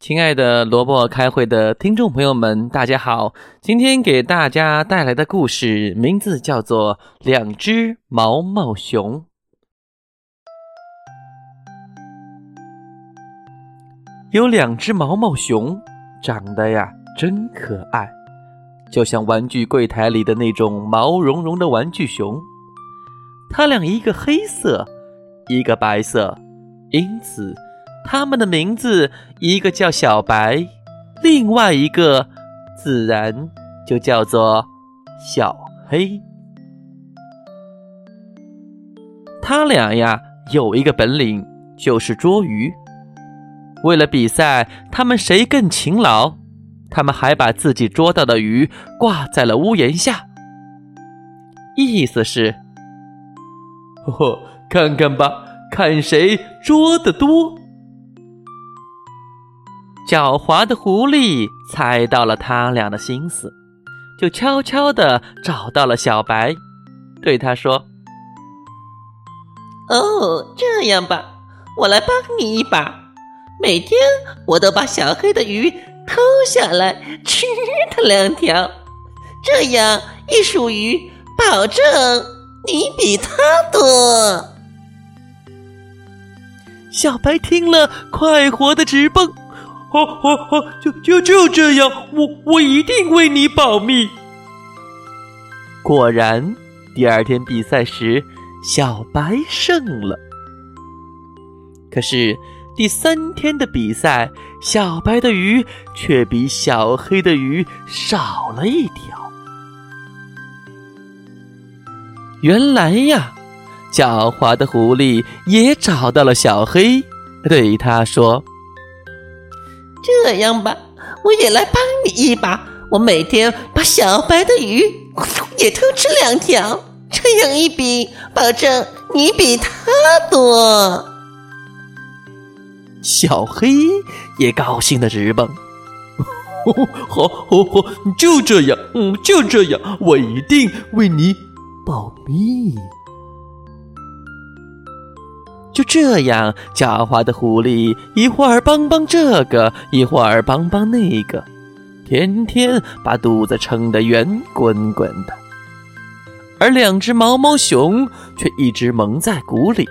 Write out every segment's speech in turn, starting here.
亲爱的萝卜开会的听众朋友们，大家好！今天给大家带来的故事名字叫做《两只毛毛熊》。有两只毛毛熊，长得呀真可爱，就像玩具柜台里的那种毛茸茸的玩具熊。它俩一个黑色，一个白色，因此。他们的名字，一个叫小白，另外一个自然就叫做小黑。他俩呀，有一个本领，就是捉鱼。为了比赛，他们谁更勤劳，他们还把自己捉到的鱼挂在了屋檐下，意思是：呵呵，看看吧，看谁捉得多。狡猾的狐狸猜到了他俩的心思，就悄悄地找到了小白，对他说：“哦，这样吧，我来帮你一把。每天我都把小黑的鱼偷下来吃它两条，这样一数鱼，保证你比他多。”小白听了，快活的直蹦。好，好，好，就就就这样，我我一定为你保密。果然，第二天比赛时，小白胜了。可是第三天的比赛，小白的鱼却比小黑的鱼少了一条。原来呀，狡猾的狐狸也找到了小黑，对他说。这样吧，我也来帮你一把。我每天把小白的鱼也偷吃两条，这样一比，保证你比他多。小黑也高兴的直蹦，好，好，好，就这样，嗯，就这样，我一定为你保密。就这样，狡猾的狐狸一会儿帮帮这个，一会儿帮帮那个，天天把肚子撑得圆滚滚的。而两只毛毛熊却一直蒙在鼓里。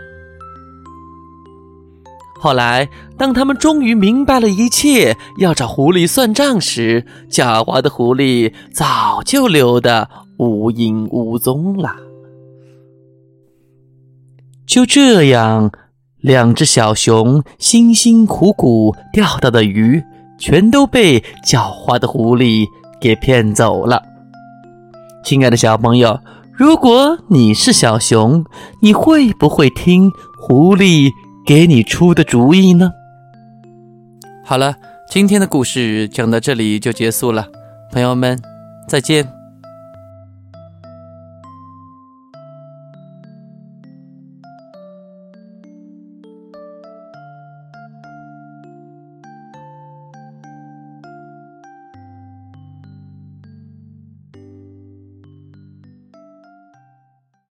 后来，当他们终于明白了一切，要找狐狸算账时，狡猾的狐狸早就溜得无影无踪了。就这样，两只小熊辛辛苦苦钓到的鱼，全都被狡猾的狐狸给骗走了。亲爱的小朋友，如果你是小熊，你会不会听狐狸给你出的主意呢？好了，今天的故事讲到这里就结束了，朋友们，再见。